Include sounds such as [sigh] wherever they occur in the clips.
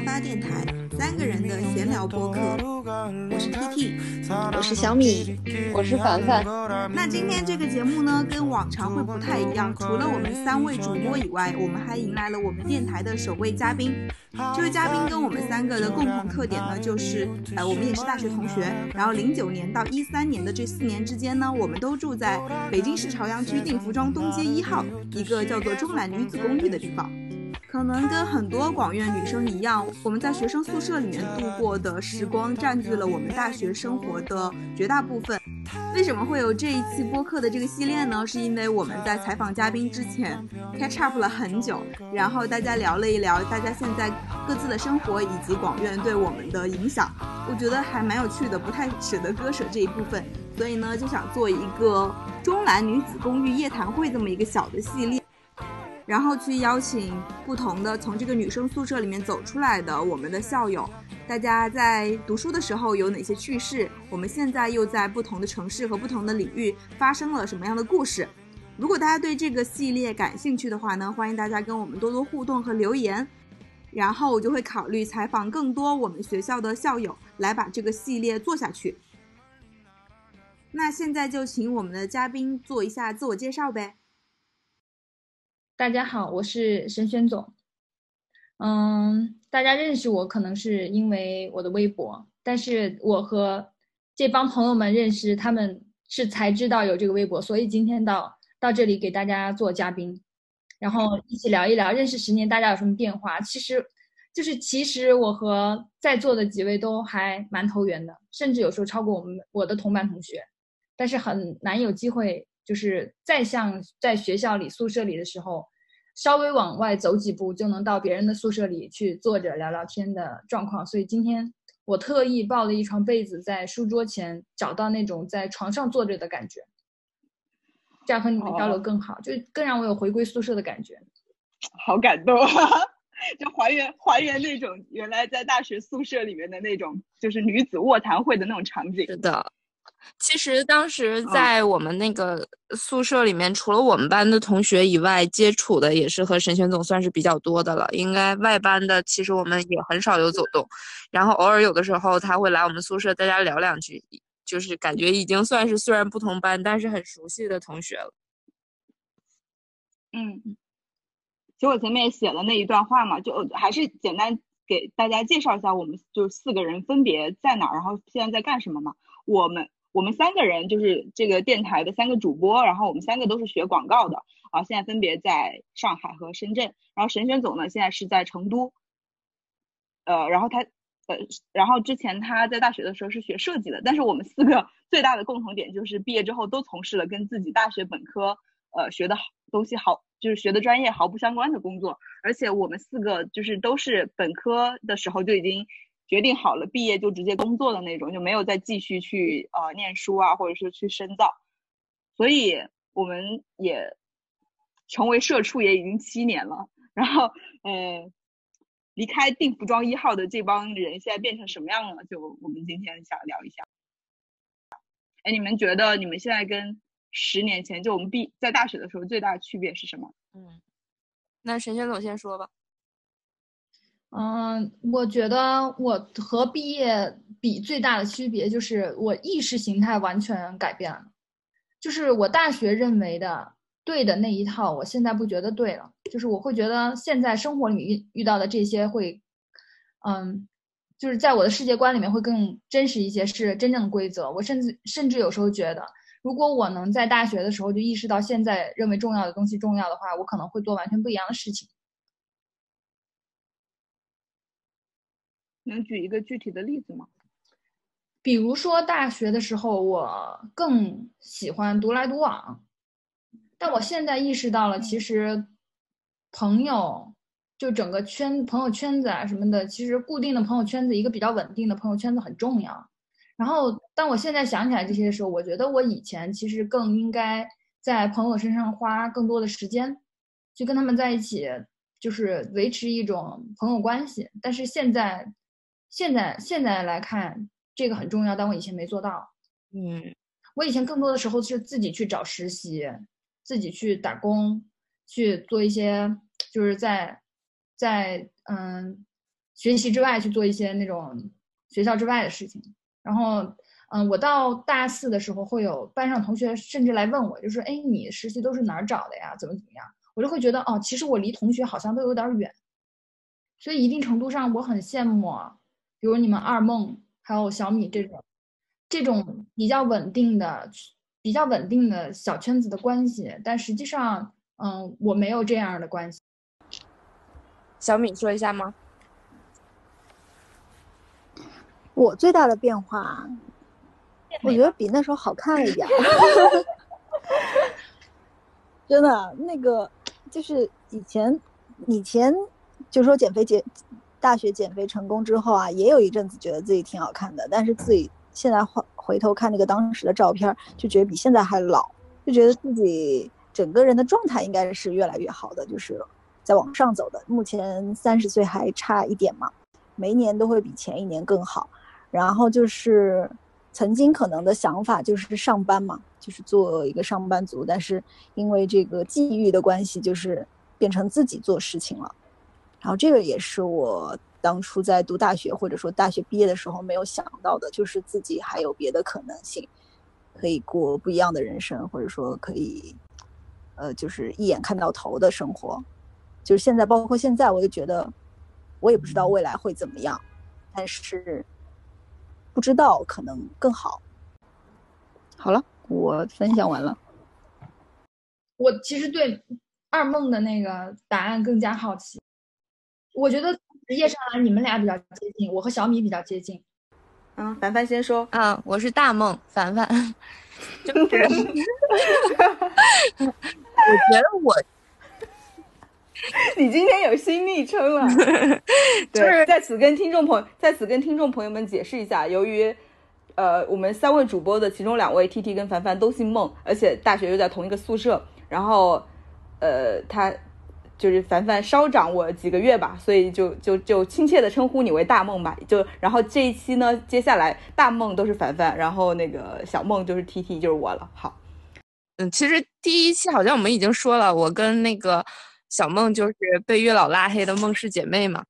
听阿里巴巴电台三个人的闲聊播客，我是 T T，我是小米，我是凡凡。那今天这个节目呢，跟往常会不太一样，除了我们三位主播以外，我们还迎来了我们电台的首位嘉宾。这位嘉宾跟我们三个的共同特点呢，就是呃，我们也是大学同学，然后零九年到一三年的这四年之间呢，我们都住在北京市朝阳区定福庄东街一号一个叫做中南女子公寓的地方。可能跟很多广院女生一样，我们在学生宿舍里面度过的时光占据了我们大学生活的绝大部分。为什么会有这一期播客的这个系列呢？是因为我们在采访嘉宾之前 catch up 了很久，然后大家聊了一聊大家现在各自的生活以及广院对我们的影响，我觉得还蛮有趣的，不太舍得割舍这一部分，所以呢就想做一个中南女子公寓夜谈会这么一个小的系列。然后去邀请不同的从这个女生宿舍里面走出来的我们的校友，大家在读书的时候有哪些趣事？我们现在又在不同的城市和不同的领域发生了什么样的故事？如果大家对这个系列感兴趣的话呢，欢迎大家跟我们多多互动和留言，然后我就会考虑采访更多我们学校的校友来把这个系列做下去。那现在就请我们的嘉宾做一下自我介绍呗。大家好，我是沈轩总。嗯，大家认识我可能是因为我的微博，但是我和这帮朋友们认识，他们是才知道有这个微博，所以今天到到这里给大家做嘉宾，然后一起聊一聊认识十年大家有什么变化。其实，就是其实我和在座的几位都还蛮投缘的，甚至有时候超过我们我的同班同学，但是很难有机会。就是再像在学校里宿舍里的时候，稍微往外走几步就能到别人的宿舍里去坐着聊聊天的状况。所以今天我特意抱了一床被子在书桌前，找到那种在床上坐着的感觉，这样和你们交流更好，就更让我有回归宿舍的感觉。好感动啊！[laughs] 就还原还原那种原来在大学宿舍里面的那种，就是女子卧谈会的那种场景。是的。其实当时在我们那个宿舍里面，除了我们班的同学以外，接触的也是和沈轩总算是比较多的了。应该外班的，其实我们也很少有走动，然后偶尔有的时候他会来我们宿舍，大家聊两句，就是感觉已经算是虽然不同班，但是很熟悉的同学了。嗯，其实我前面也写了那一段话嘛，就还是简单给大家介绍一下，我们就四个人分别在哪，然后现在在干什么嘛。我们。我们三个人就是这个电台的三个主播，然后我们三个都是学广告的啊，现在分别在上海和深圳。然后沈轩总呢，现在是在成都。呃，然后他呃，然后之前他在大学的时候是学设计的，但是我们四个最大的共同点就是毕业之后都从事了跟自己大学本科呃学的好东西好，就是学的专业毫不相关的工作，而且我们四个就是都是本科的时候就已经。决定好了，毕业就直接工作的那种，就没有再继续去呃念书啊，或者是去深造。所以我们也成为社畜也已经七年了。然后呃，离开定服装一号的这帮人现在变成什么样了？就我们今天想聊一下。哎，你们觉得你们现在跟十年前就我们毕在大学的时候最大的区别是什么？嗯，那神仙总先说吧。嗯，我觉得我和毕业比最大的区别就是我意识形态完全改变了，就是我大学认为的对的那一套，我现在不觉得对了。就是我会觉得现在生活里遇遇到的这些会，嗯，就是在我的世界观里面会更真实一些，是真正的规则。我甚至甚至有时候觉得，如果我能在大学的时候就意识到现在认为重要的东西重要的话，我可能会做完全不一样的事情。能举一个具体的例子吗？比如说大学的时候，我更喜欢独来独往，但我现在意识到了，其实朋友就整个圈朋友圈子啊什么的，其实固定的朋友圈子，一个比较稳定的朋友圈子很重要。然后当我现在想起来这些的时候，我觉得我以前其实更应该在朋友身上花更多的时间，去跟他们在一起，就是维持一种朋友关系。但是现在。现在现在来看，这个很重要，但我以前没做到。嗯，我以前更多的时候是自己去找实习，自己去打工，去做一些就是在在嗯学习之外去做一些那种学校之外的事情。然后嗯，我到大四的时候，会有班上同学甚至来问我，就说：“哎，你实习都是哪儿找的呀？怎么怎么样？”我就会觉得哦，其实我离同学好像都有点远，所以一定程度上我很羡慕，比如你们二梦还有小米这种这种比较稳定的、比较稳定的小圈子的关系。但实际上，嗯，我没有这样的关系。小米说一下吗？我最大的变化，我觉得比那时候好看了一点。[laughs] 真的，那个就是以前，以前就说减肥减，大学减肥成功之后啊，也有一阵子觉得自己挺好看的，但是自己现在回回头看那个当时的照片，就觉得比现在还老，就觉得自己整个人的状态应该是越来越好的，就是在往上走的。目前三十岁还差一点嘛，每一年都会比前一年更好。然后就是曾经可能的想法就是上班嘛。就是做一个上班族，但是因为这个际遇的关系，就是变成自己做事情了。然后这个也是我当初在读大学或者说大学毕业的时候没有想到的，就是自己还有别的可能性，可以过不一样的人生，或者说可以，呃，就是一眼看到头的生活。就是现在，包括现在，我就觉得我也不知道未来会怎么样，但是不知道可能更好。好了。我分享完了。我其实对二梦的那个答案更加好奇。我觉得职业上来你们俩比较接近，我和小米比较接近。嗯，凡凡先说。嗯，我是大梦，凡凡。[laughs] 就是，[laughs] 我觉得我，你今天有新昵称了。[laughs] 对，在此跟听众朋友在此跟听众朋友们解释一下，由于。呃，我们三位主播的其中两位 T T 跟凡凡都姓孟，而且大学又在同一个宿舍。然后，呃，他就是凡凡稍长我几个月吧，所以就就就亲切的称呼你为大梦吧。就然后这一期呢，接下来大梦都是凡凡，然后那个小梦就是 T T 就是我了。好，嗯，其实第一期好像我们已经说了，我跟那个小梦就是被月老拉黑的梦氏姐妹嘛。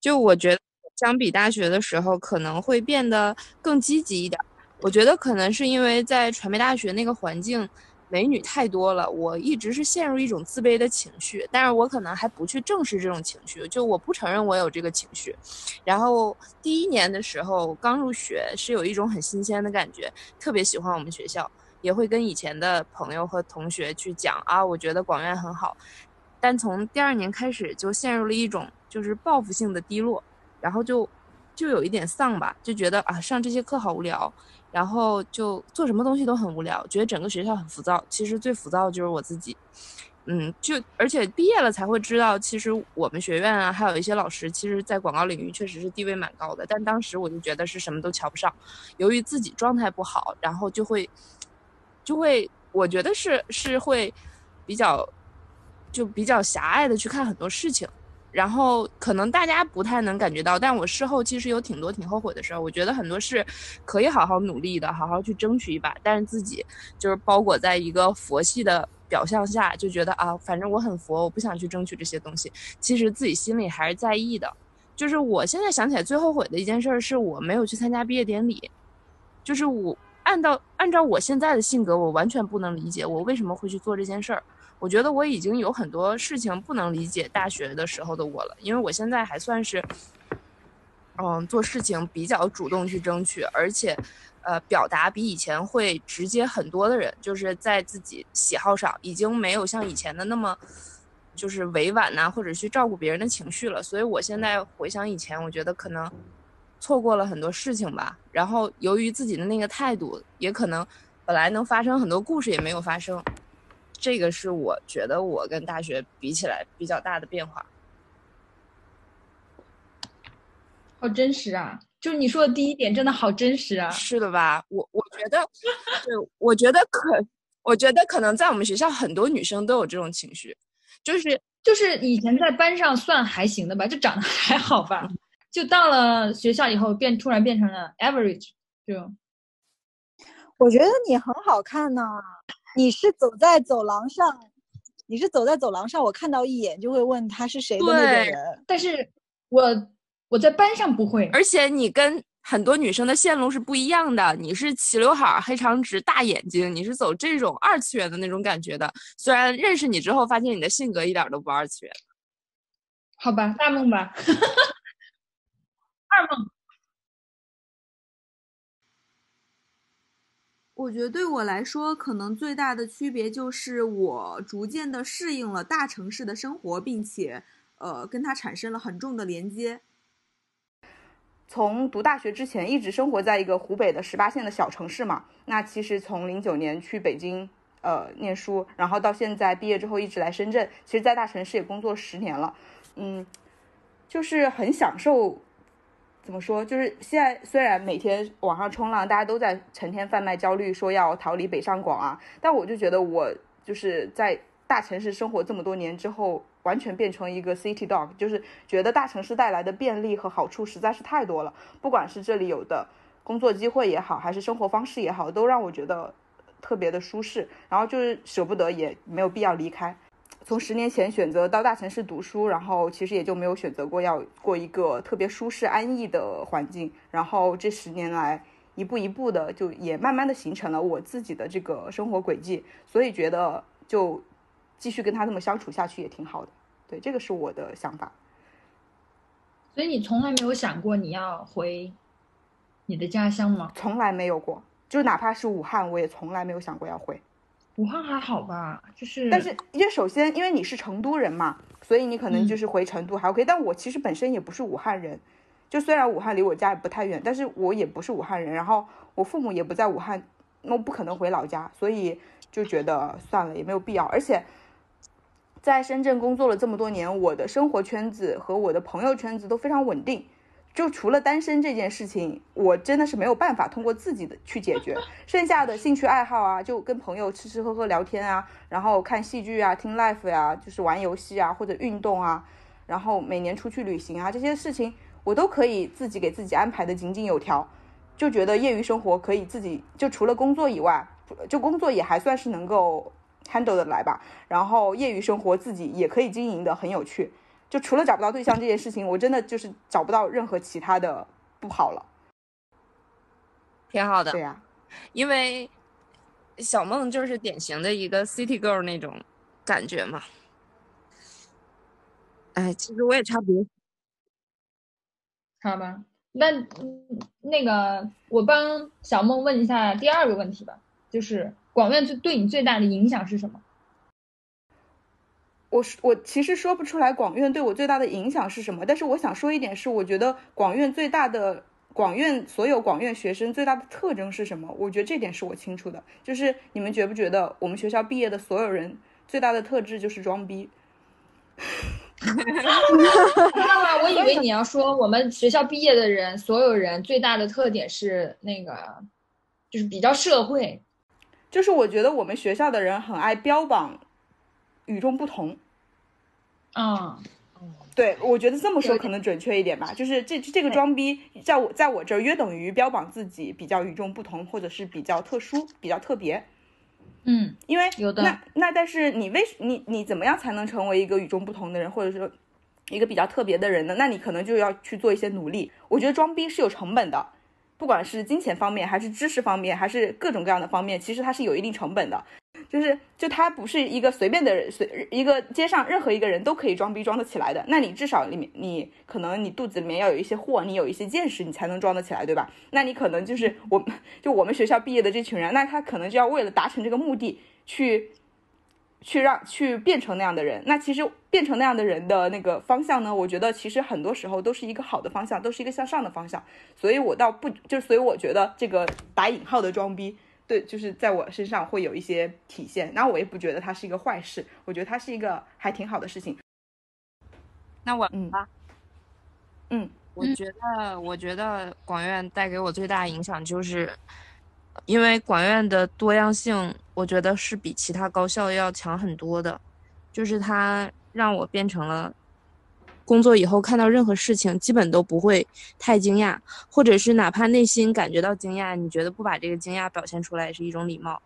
就我觉得。相比大学的时候，可能会变得更积极一点。我觉得可能是因为在传媒大学那个环境，美女太多了，我一直是陷入一种自卑的情绪。但是我可能还不去正视这种情绪，就我不承认我有这个情绪。然后第一年的时候刚入学，是有一种很新鲜的感觉，特别喜欢我们学校，也会跟以前的朋友和同学去讲啊，我觉得广院很好。但从第二年开始，就陷入了一种就是报复性的低落。然后就，就有一点丧吧，就觉得啊，上这些课好无聊，然后就做什么东西都很无聊，觉得整个学校很浮躁。其实最浮躁的就是我自己，嗯，就而且毕业了才会知道，其实我们学院啊，还有一些老师，其实在广告领域确实是地位蛮高的。但当时我就觉得是什么都瞧不上，由于自己状态不好，然后就会，就会，我觉得是是会比较，就比较狭隘的去看很多事情。然后可能大家不太能感觉到，但我事后其实有挺多挺后悔的事儿。我觉得很多事可以好好努力的，好好去争取一把，但是自己就是包裹在一个佛系的表象下，就觉得啊，反正我很佛，我不想去争取这些东西。其实自己心里还是在意的。就是我现在想起来最后悔的一件事是我没有去参加毕业典礼。就是我按照按照我现在的性格，我完全不能理解我为什么会去做这件事儿。我觉得我已经有很多事情不能理解大学的时候的我了，因为我现在还算是，嗯，做事情比较主动去争取，而且，呃，表达比以前会直接很多的人，就是在自己喜好上已经没有像以前的那么，就是委婉呐，或者去照顾别人的情绪了。所以我现在回想以前，我觉得可能错过了很多事情吧。然后由于自己的那个态度，也可能本来能发生很多故事也没有发生。这个是我觉得我跟大学比起来比较大的变化，好真实啊！就你说的第一点，真的好真实啊！是的吧？我我觉得，对，我觉得可，我觉得可能在我们学校很多女生都有这种情绪，就是就是以前在班上算还行的吧，就长得还好吧，就到了学校以后变突然变成了 average，就我觉得你很好看呢。你是走在走廊上，你是走在走廊上，我看到一眼就会问他是谁的那种人。但是我我在班上不会，而且你跟很多女生的线路是不一样的，你是齐刘海、黑长直、大眼睛，你是走这种二次元的那种感觉的。虽然认识你之后，发现你的性格一点都不二次元。好吧，大梦吧，[laughs] 二梦。我觉得对我来说，可能最大的区别就是我逐渐的适应了大城市的生活，并且呃跟它产生了很重的连接。从读大学之前一直生活在一个湖北的十八线的小城市嘛，那其实从零九年去北京呃念书，然后到现在毕业之后一直来深圳，其实在大城市也工作十年了，嗯，就是很享受。怎么说？就是现在虽然每天网上冲浪，大家都在成天贩卖焦虑，说要逃离北上广啊，但我就觉得我就是在大城市生活这么多年之后，完全变成一个 city dog，就是觉得大城市带来的便利和好处实在是太多了。不管是这里有的工作机会也好，还是生活方式也好，都让我觉得特别的舒适。然后就是舍不得，也没有必要离开。从十年前选择到大城市读书，然后其实也就没有选择过要过一个特别舒适安逸的环境。然后这十年来，一步一步的就也慢慢的形成了我自己的这个生活轨迹。所以觉得就继续跟他这么相处下去也挺好的。对，这个是我的想法。所以你从来没有想过你要回你的家乡吗？从来没有过，就哪怕是武汉，我也从来没有想过要回。武汉还好吧，就是但是因为首先因为你是成都人嘛，所以你可能就是回成都还 OK、但我其实本身也不是武汉人，就虽然武汉离我家也不太远，但是我也不是武汉人，然后我父母也不在武汉，那我不可能回老家，所以就觉得算了，也没有必要。而且在深圳工作了这么多年，我的生活圈子和我的朋友圈子都非常稳定。就除了单身这件事情，我真的是没有办法通过自己的去解决。剩下的兴趣爱好啊，就跟朋友吃吃喝喝聊天啊，然后看戏剧啊，听 live 呀、就是玩游戏啊，或者运动啊，然后每年出去旅行啊，这些事情我都可以自己给自己安排的井井有条。就觉得业余生活可以自己，就除了工作以外，就工作也还算是能够 handle 的来吧。然后业余生活自己也可以经营的很有趣。就除了找不到对象这件事情，我真的就是找不到任何其他的不好了。挺好的。对呀、因为小梦就是典型的一个 city girl 那种感觉嘛。哎，其实我也差不多。好吧，那嗯那个我帮小梦问一下第二个问题吧，就是广院最对你最大的影响是什么？我我其实说不出来广院对我最大的影响是什么，但是我想说一点是，我觉得广院最大的广院所有广院学生最大的特征是什么？我觉得这点是我清楚的，就是你们觉不觉得我们学校毕业的所有人最大的特质就是装逼？啊，[laughs] 我以为你要说我们学校毕业的人，所有人最大的特点是那个，就是比较社会。就是我觉得我们学校的人很爱标榜与众不同。啊、对，我觉得这么说可能准确一点吧，就是这这个装逼，在我在我这儿约等于标榜自己比较与众不同，或者是比较特殊、比较特别。嗯，因为有的那那但是你为你你怎么样才能成为一个与众不同的人，或者说一个比较特别的人呢？那你可能就要去做一些努力。我觉得装逼是有成本的，不管是金钱方面，还是知识方面，还是各种各样的方面，其实它是有一定成本的。就是就他不是一个随便的人，随一个街上任何一个人都可以装逼装得起来的。那你至少里面你可能你肚子里面要有一些货，你有一些见识，你才能装得起来，对吧？那你可能就是我们就我们学校毕业的这群人，那他可能就要为了达成这个目的去。去让去变成那样的人，那其实变成那样的人的那个方向呢，我觉得其实很多时候都是一个好的方向，都是一个向上的方向。所以我倒不就所以我觉得这个打引号的装逼，对，就是在我身上会有一些体现。那我也不觉得它是一个坏事，我觉得它是一个还挺好的事情。那我嗯吧，嗯，我觉得，我觉得广院带给我最大影响就是，因为广院的多样性，我觉得是比其他高校要强很多的，就是它让我变成了工作以后看到任何事情基本都不会太惊讶，或者是哪怕内心感觉到惊讶，你觉得不把这个惊讶表现出来也是一种礼貌，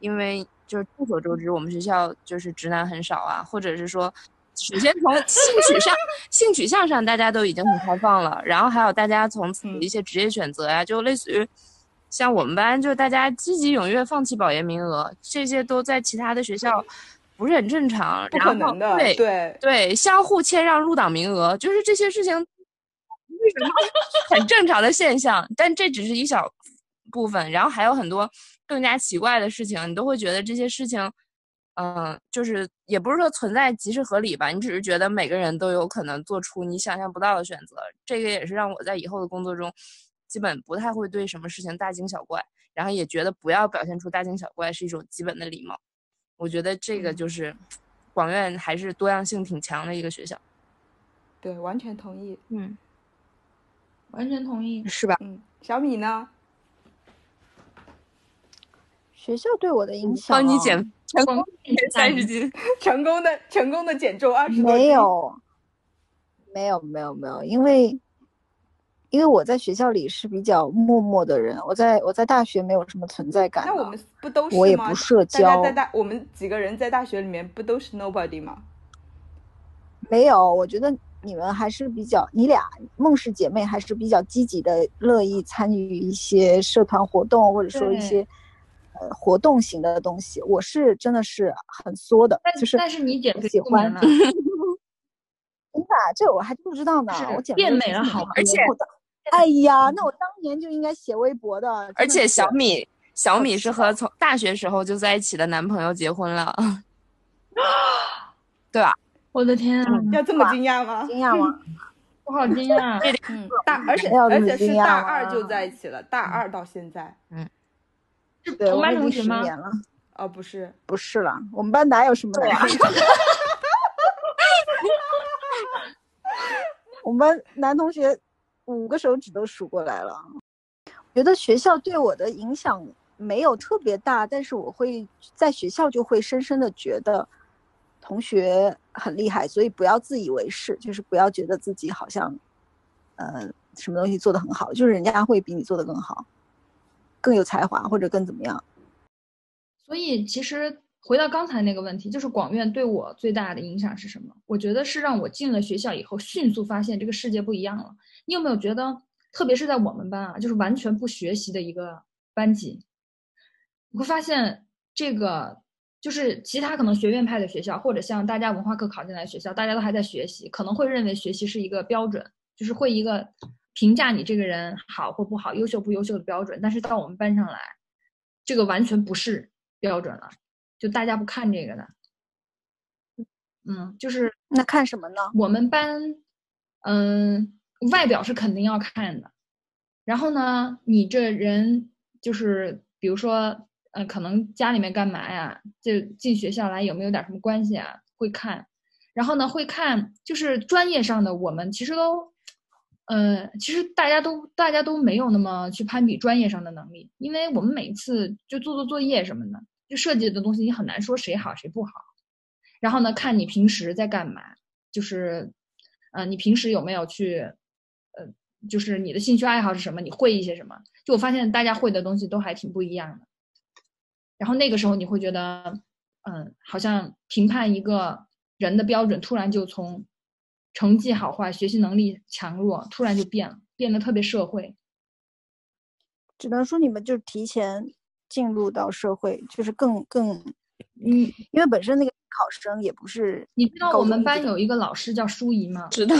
因为就是众所周知，我们学校就是直男很少啊，或者是说，首先从性取向性取向上大家都已经很开放了，然后还有大家从自己的一些职业选择呀，就类似于像我们班，就大家积极踊跃放弃保研名额，这些都在其他的学校不是很正常，不可能的，对对对，相互谦让入党名额，就是这些事情，为什么很正常的现象？但这只是一小部分，然后还有很多更加奇怪的事情，你都会觉得这些事情，嗯、就是也不是说存在即是合理吧，你只是觉得每个人都有可能做出你想象不到的选择，这个也是让我在以后的工作中，基本不太会对什么事情大惊小怪，然后也觉得不要表现出大惊小怪是一种基本的礼貌。我觉得这个就是广院还是多样性挺强的一个学校。对，完全同意。嗯，完全同意。是吧？嗯，小米呢？学校对我的影响、啊，帮你减 [laughs] 成功减三十嗯斤。[laughs] 成功的成功的减重二十多没，有，没有，没有，没有，因为因为我在学校里是比较默默的人，我在我在大学没有什么存在感。那我们不都是我也不社大家交在大我们几个人在大学里面不都是 nobody 吗？没有，我觉得你们还是比较，你俩梦氏姐妹还是比较积极的，乐意参与一些社团活动，或者说一些呃活动型的东西。我是真的是很缩的，但就是但是你减肥喜欢 [laughs] 真的啊，这我还不知道呢。我减变美肥其实很了好多而且 [laughs] 哎呀，那我当年就应该写微博的。的而且小米小米是和从大学时候就在一起的男朋友结婚了，[laughs] 对吧？我的天啊，要这么惊讶吗？惊讶吗？[laughs] 我好惊讶！嗯，大而且而且是大二就在一起了，大二到现在，是，同班同学吗？哦，不是，不是了，我们班哪有什么男同学？我们班男同学五个手指都数过来了。觉得学校对我的影响没有特别大，但是我会在学校就会深深的觉得同学很厉害，所以不要自以为是，就是不要觉得自己好像，呃，什么东西做得很好，就是人家会比你做得更好，更有才华或者更怎么样。所以其实回到刚才那个问题，就是广院对我最大的影响是什么？我觉得是让我进了学校以后，迅速发现这个世界不一样了。你有没有觉得，特别是在我们班啊，就是完全不学习的一个班级，你会发现这个就是其他可能学院派的学校，或者像大家文化课考进来学校，大家都还在学习，可能会认为学习是一个标准，就是会一个评价你这个人好或不好、优秀不优秀的标准。但是到我们班上来，这个完全不是标准了，就大家不看这个的。嗯，就是那看什么呢？我们班，嗯，外表是肯定要看的。然后呢，你这人就是，比如说，呃，可能家里面干嘛呀？就进学校来有没有点什么关系啊？会看。然后呢，会看，就是专业上的，我们其实都，呃，其实大家都大家都没有那么去攀比专业上的能力，因为我们每次就做做作业什么的，就设计的东西，你很难说谁好谁不好。然后呢，看你平时在干嘛，就是，呃，你平时有没有去，呃，就是你的兴趣爱好是什么，你会一些什么？就我发现大家会的东西都还挺不一样的。然后那个时候你会觉得，嗯，好像评判一个人的标准突然就从成绩好坏、学习能力强弱突然就变了，变得特别社会。只能说你们就提前进入到社会，就是更更，嗯，因为本身那个考生也不是你知道我们班有一个老师叫舒怡吗？知道，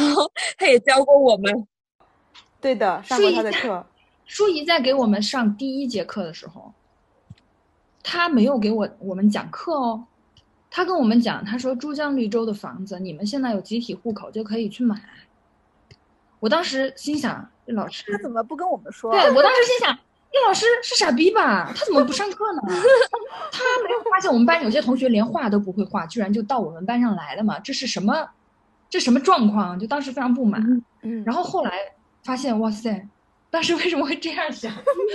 他也教过我们。[laughs] 对的，上过他的课，舒怡在给我们上第一节课的时候，他没有给我我们讲课哦，他跟我们讲，他说珠江绿洲的房子，你们现在有集体户口就可以去买。我当时心想，老师他怎么不跟我们说？对我当时心想，这老师是傻逼吧？他怎么不上课呢？他没有发现我们班有些同学连画都不会画，居然就到我们班上来了嘛？这是什么？这什么状况？就当时非常不满。嗯，然后后来发现，哇塞，当时为什么会这样想？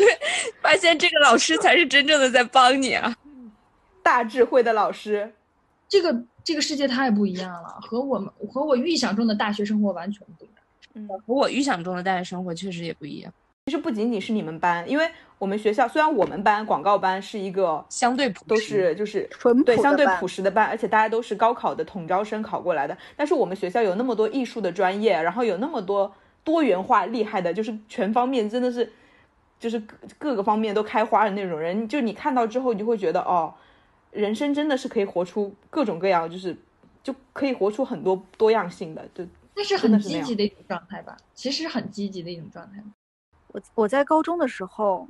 [laughs] 发现这个老师才是真正的在帮你啊！[laughs] 大智慧的老师，这个这个世界太不一样了，和我们和我预想中的大学生活完全不一样。嗯，和我预想中的大学生活确实也不一样。其实不仅仅是你们班，因为我们学校虽然我们班广告班是一个相对普都是就是纯对相对朴实的班，而且大家都是高考的统招生考过来的。但是我们学校有那么多艺术的专业，然后有那么多多元化厉害的，就是全方面真的是就是各各个方面都开花的那种人。就你看到之后，你就会觉得哦，人生真的是可以活出各种各样，就是就可以活出很多多样性的。就那是很积极的一种状态吧？其实很积极的一种状态。我我在高中的时候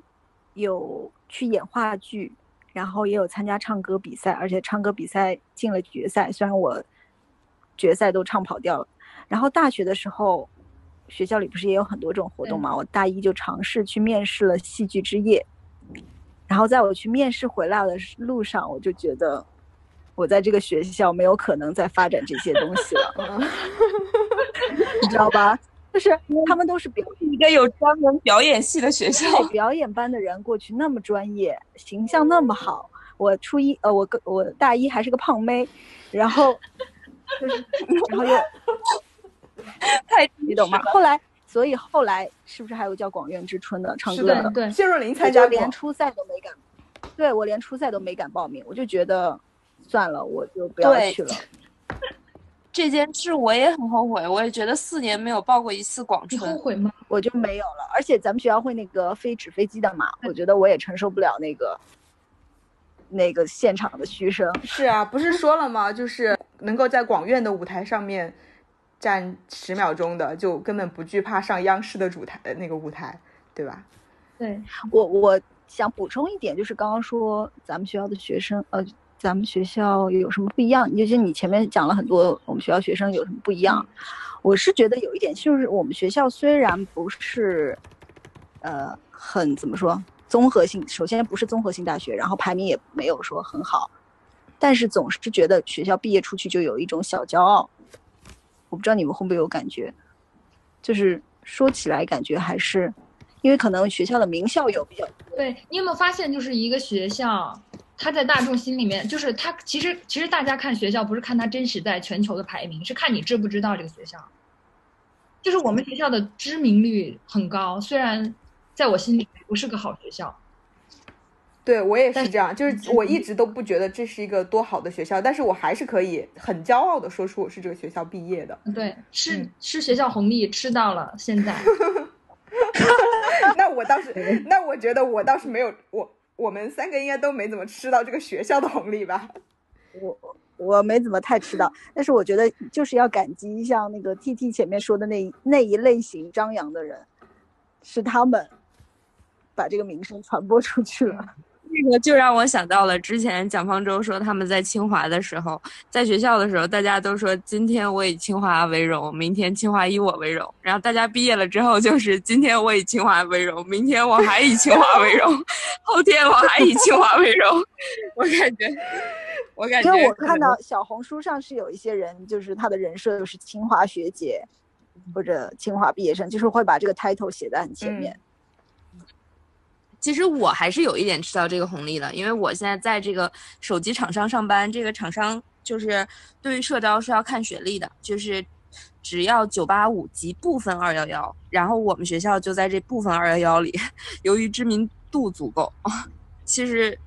有去演话剧，然后也有参加唱歌比赛，而且唱歌比赛进了决赛，虽然我决赛都唱跑调了。然后大学的时候，学校里不是也有很多这种活动嘛？我大一就尝试去面试了戏剧之夜，然后在我去面试回来的路上，我就觉得我在这个学校没有可能再发展这些东西了，[laughs] 你知道吧？就是他们都是表一个有专门表演系的学校。表演班的人过去那么专业，形象那么好。我初一呃，我个我大一还是个胖妹，然后 [laughs] 就是然后又 [laughs] 太你懂吗？后来所以后来是不是还有叫广院之春的唱歌的？对对，谢若琳参加连，初赛都没敢，对我连初赛都没敢报名，我就觉得算了，我就不要去了。[laughs] 这件事我也很后悔，我也觉得四年没有报过一次广你后。悔吗？我就没有了。而且咱们学校会那个飞纸飞机的嘛，我觉得我也承受不了那个那个现场的嘘声。是啊，不是说了吗？就是能够在广院的舞台上面站十秒钟的，就根本不惧怕上央视的主台那个舞台，对吧？对，我我想补充一点，就是刚刚说咱们学校的学生，呃，咱们学校有什么不一样？就是你前面讲了很多我们学校学生有什么不一样，我是觉得有一点，就是我们学校虽然不是，呃，很怎么说综合性，首先不是综合性大学，然后排名也没有说很好，但是总是觉得学校毕业出去就有一种小骄傲，我不知道你们会不会有感觉，就是说起来感觉还是。因为可能学校的名校有比较多，对你有没有发现，就是一个学校，它在大众心里面，就是他其实其实大家看学校不是看他真实在全球的排名，是看你知不知道这个学校。就是我们学校的知名率很高，虽然在我心里不是个好学校。对我也是这样，就是我一直都不觉得这是一个多好的学校，但是我还是可以很骄傲的说出我是这个学校毕业的。对，吃、嗯吃学校红利吃到了现在。[laughs] [laughs] 那我倒是，[laughs] 那我觉得我倒是没有，我我们三个应该都没怎么吃到这个学校的红利吧？[laughs] 我我没怎么太吃到，但是我觉得就是要感激像那个 T T 前面说的那那一类型张扬的人，是他们把这个名声传播出去了。这个就让我想到了之前蒋方舟说他们在清华的时候，在学校的时候，大家都说今天我以清华为荣，明天清华以我为荣。然后大家毕业了之后，就是今天我以清华为荣，明天我还以清华为荣，后天我还以清华为荣。我感觉，我感觉，因为我看到小红书上是有一些人，就是他的人设就是清华学姐或者清华毕业生，就是会把这个 title 写在很前面。其实我还是有一点吃到这个红利的，因为我现在在这个手机厂商上班，这个厂商就是对于社招是要看学历的，就是只要九八五及部分二幺幺，然后我们学校就在这部分二幺幺里，[laughs] 由于知名度足够，[laughs] 其实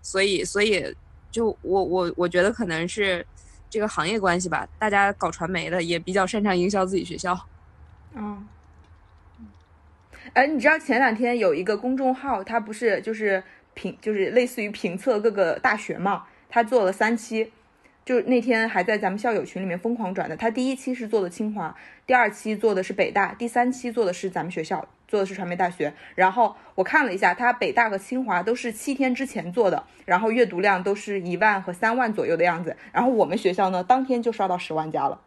所以所以就我我我觉得可能是这个行业关系吧，大家搞传媒的也比较擅长营销自己学校。嗯。哎，你知道前两天有一个公众号，它不是就是评，就是类似于评测各个大学嘛？他做了三期，就那天还在咱们校友群里面疯狂转的。他第一期是做的清华，第二期做的是北大，第三期做的是咱们学校，做的是传媒大学。然后我看了一下，他北大和清华都是七天之前做的，然后阅读量都是一万和三万左右的样子。然后我们学校呢，当天就刷到十万加了。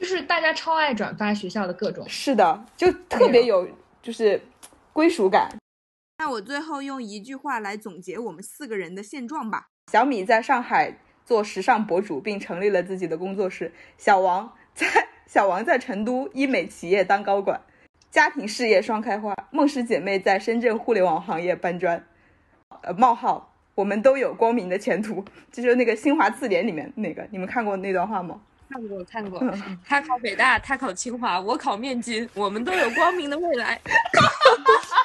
就是大家超爱转发学校的各种，是的，就特别有就是归属感。那我最后用一句话来总结我们四个人的现状吧。小米在上海做时尚博主，并成立了自己的工作室。小王在小王在成都医美企业当高管，家庭事业双开花。梦氏姐妹在深圳互联网行业搬砖。呃，冒号，我们都有光明的前途。这就是那个新华字典里面那个，你们看过那段话吗？看过看过，嗯他考北大，他考清华，我考面筋，我们都有光明的未来。[laughs]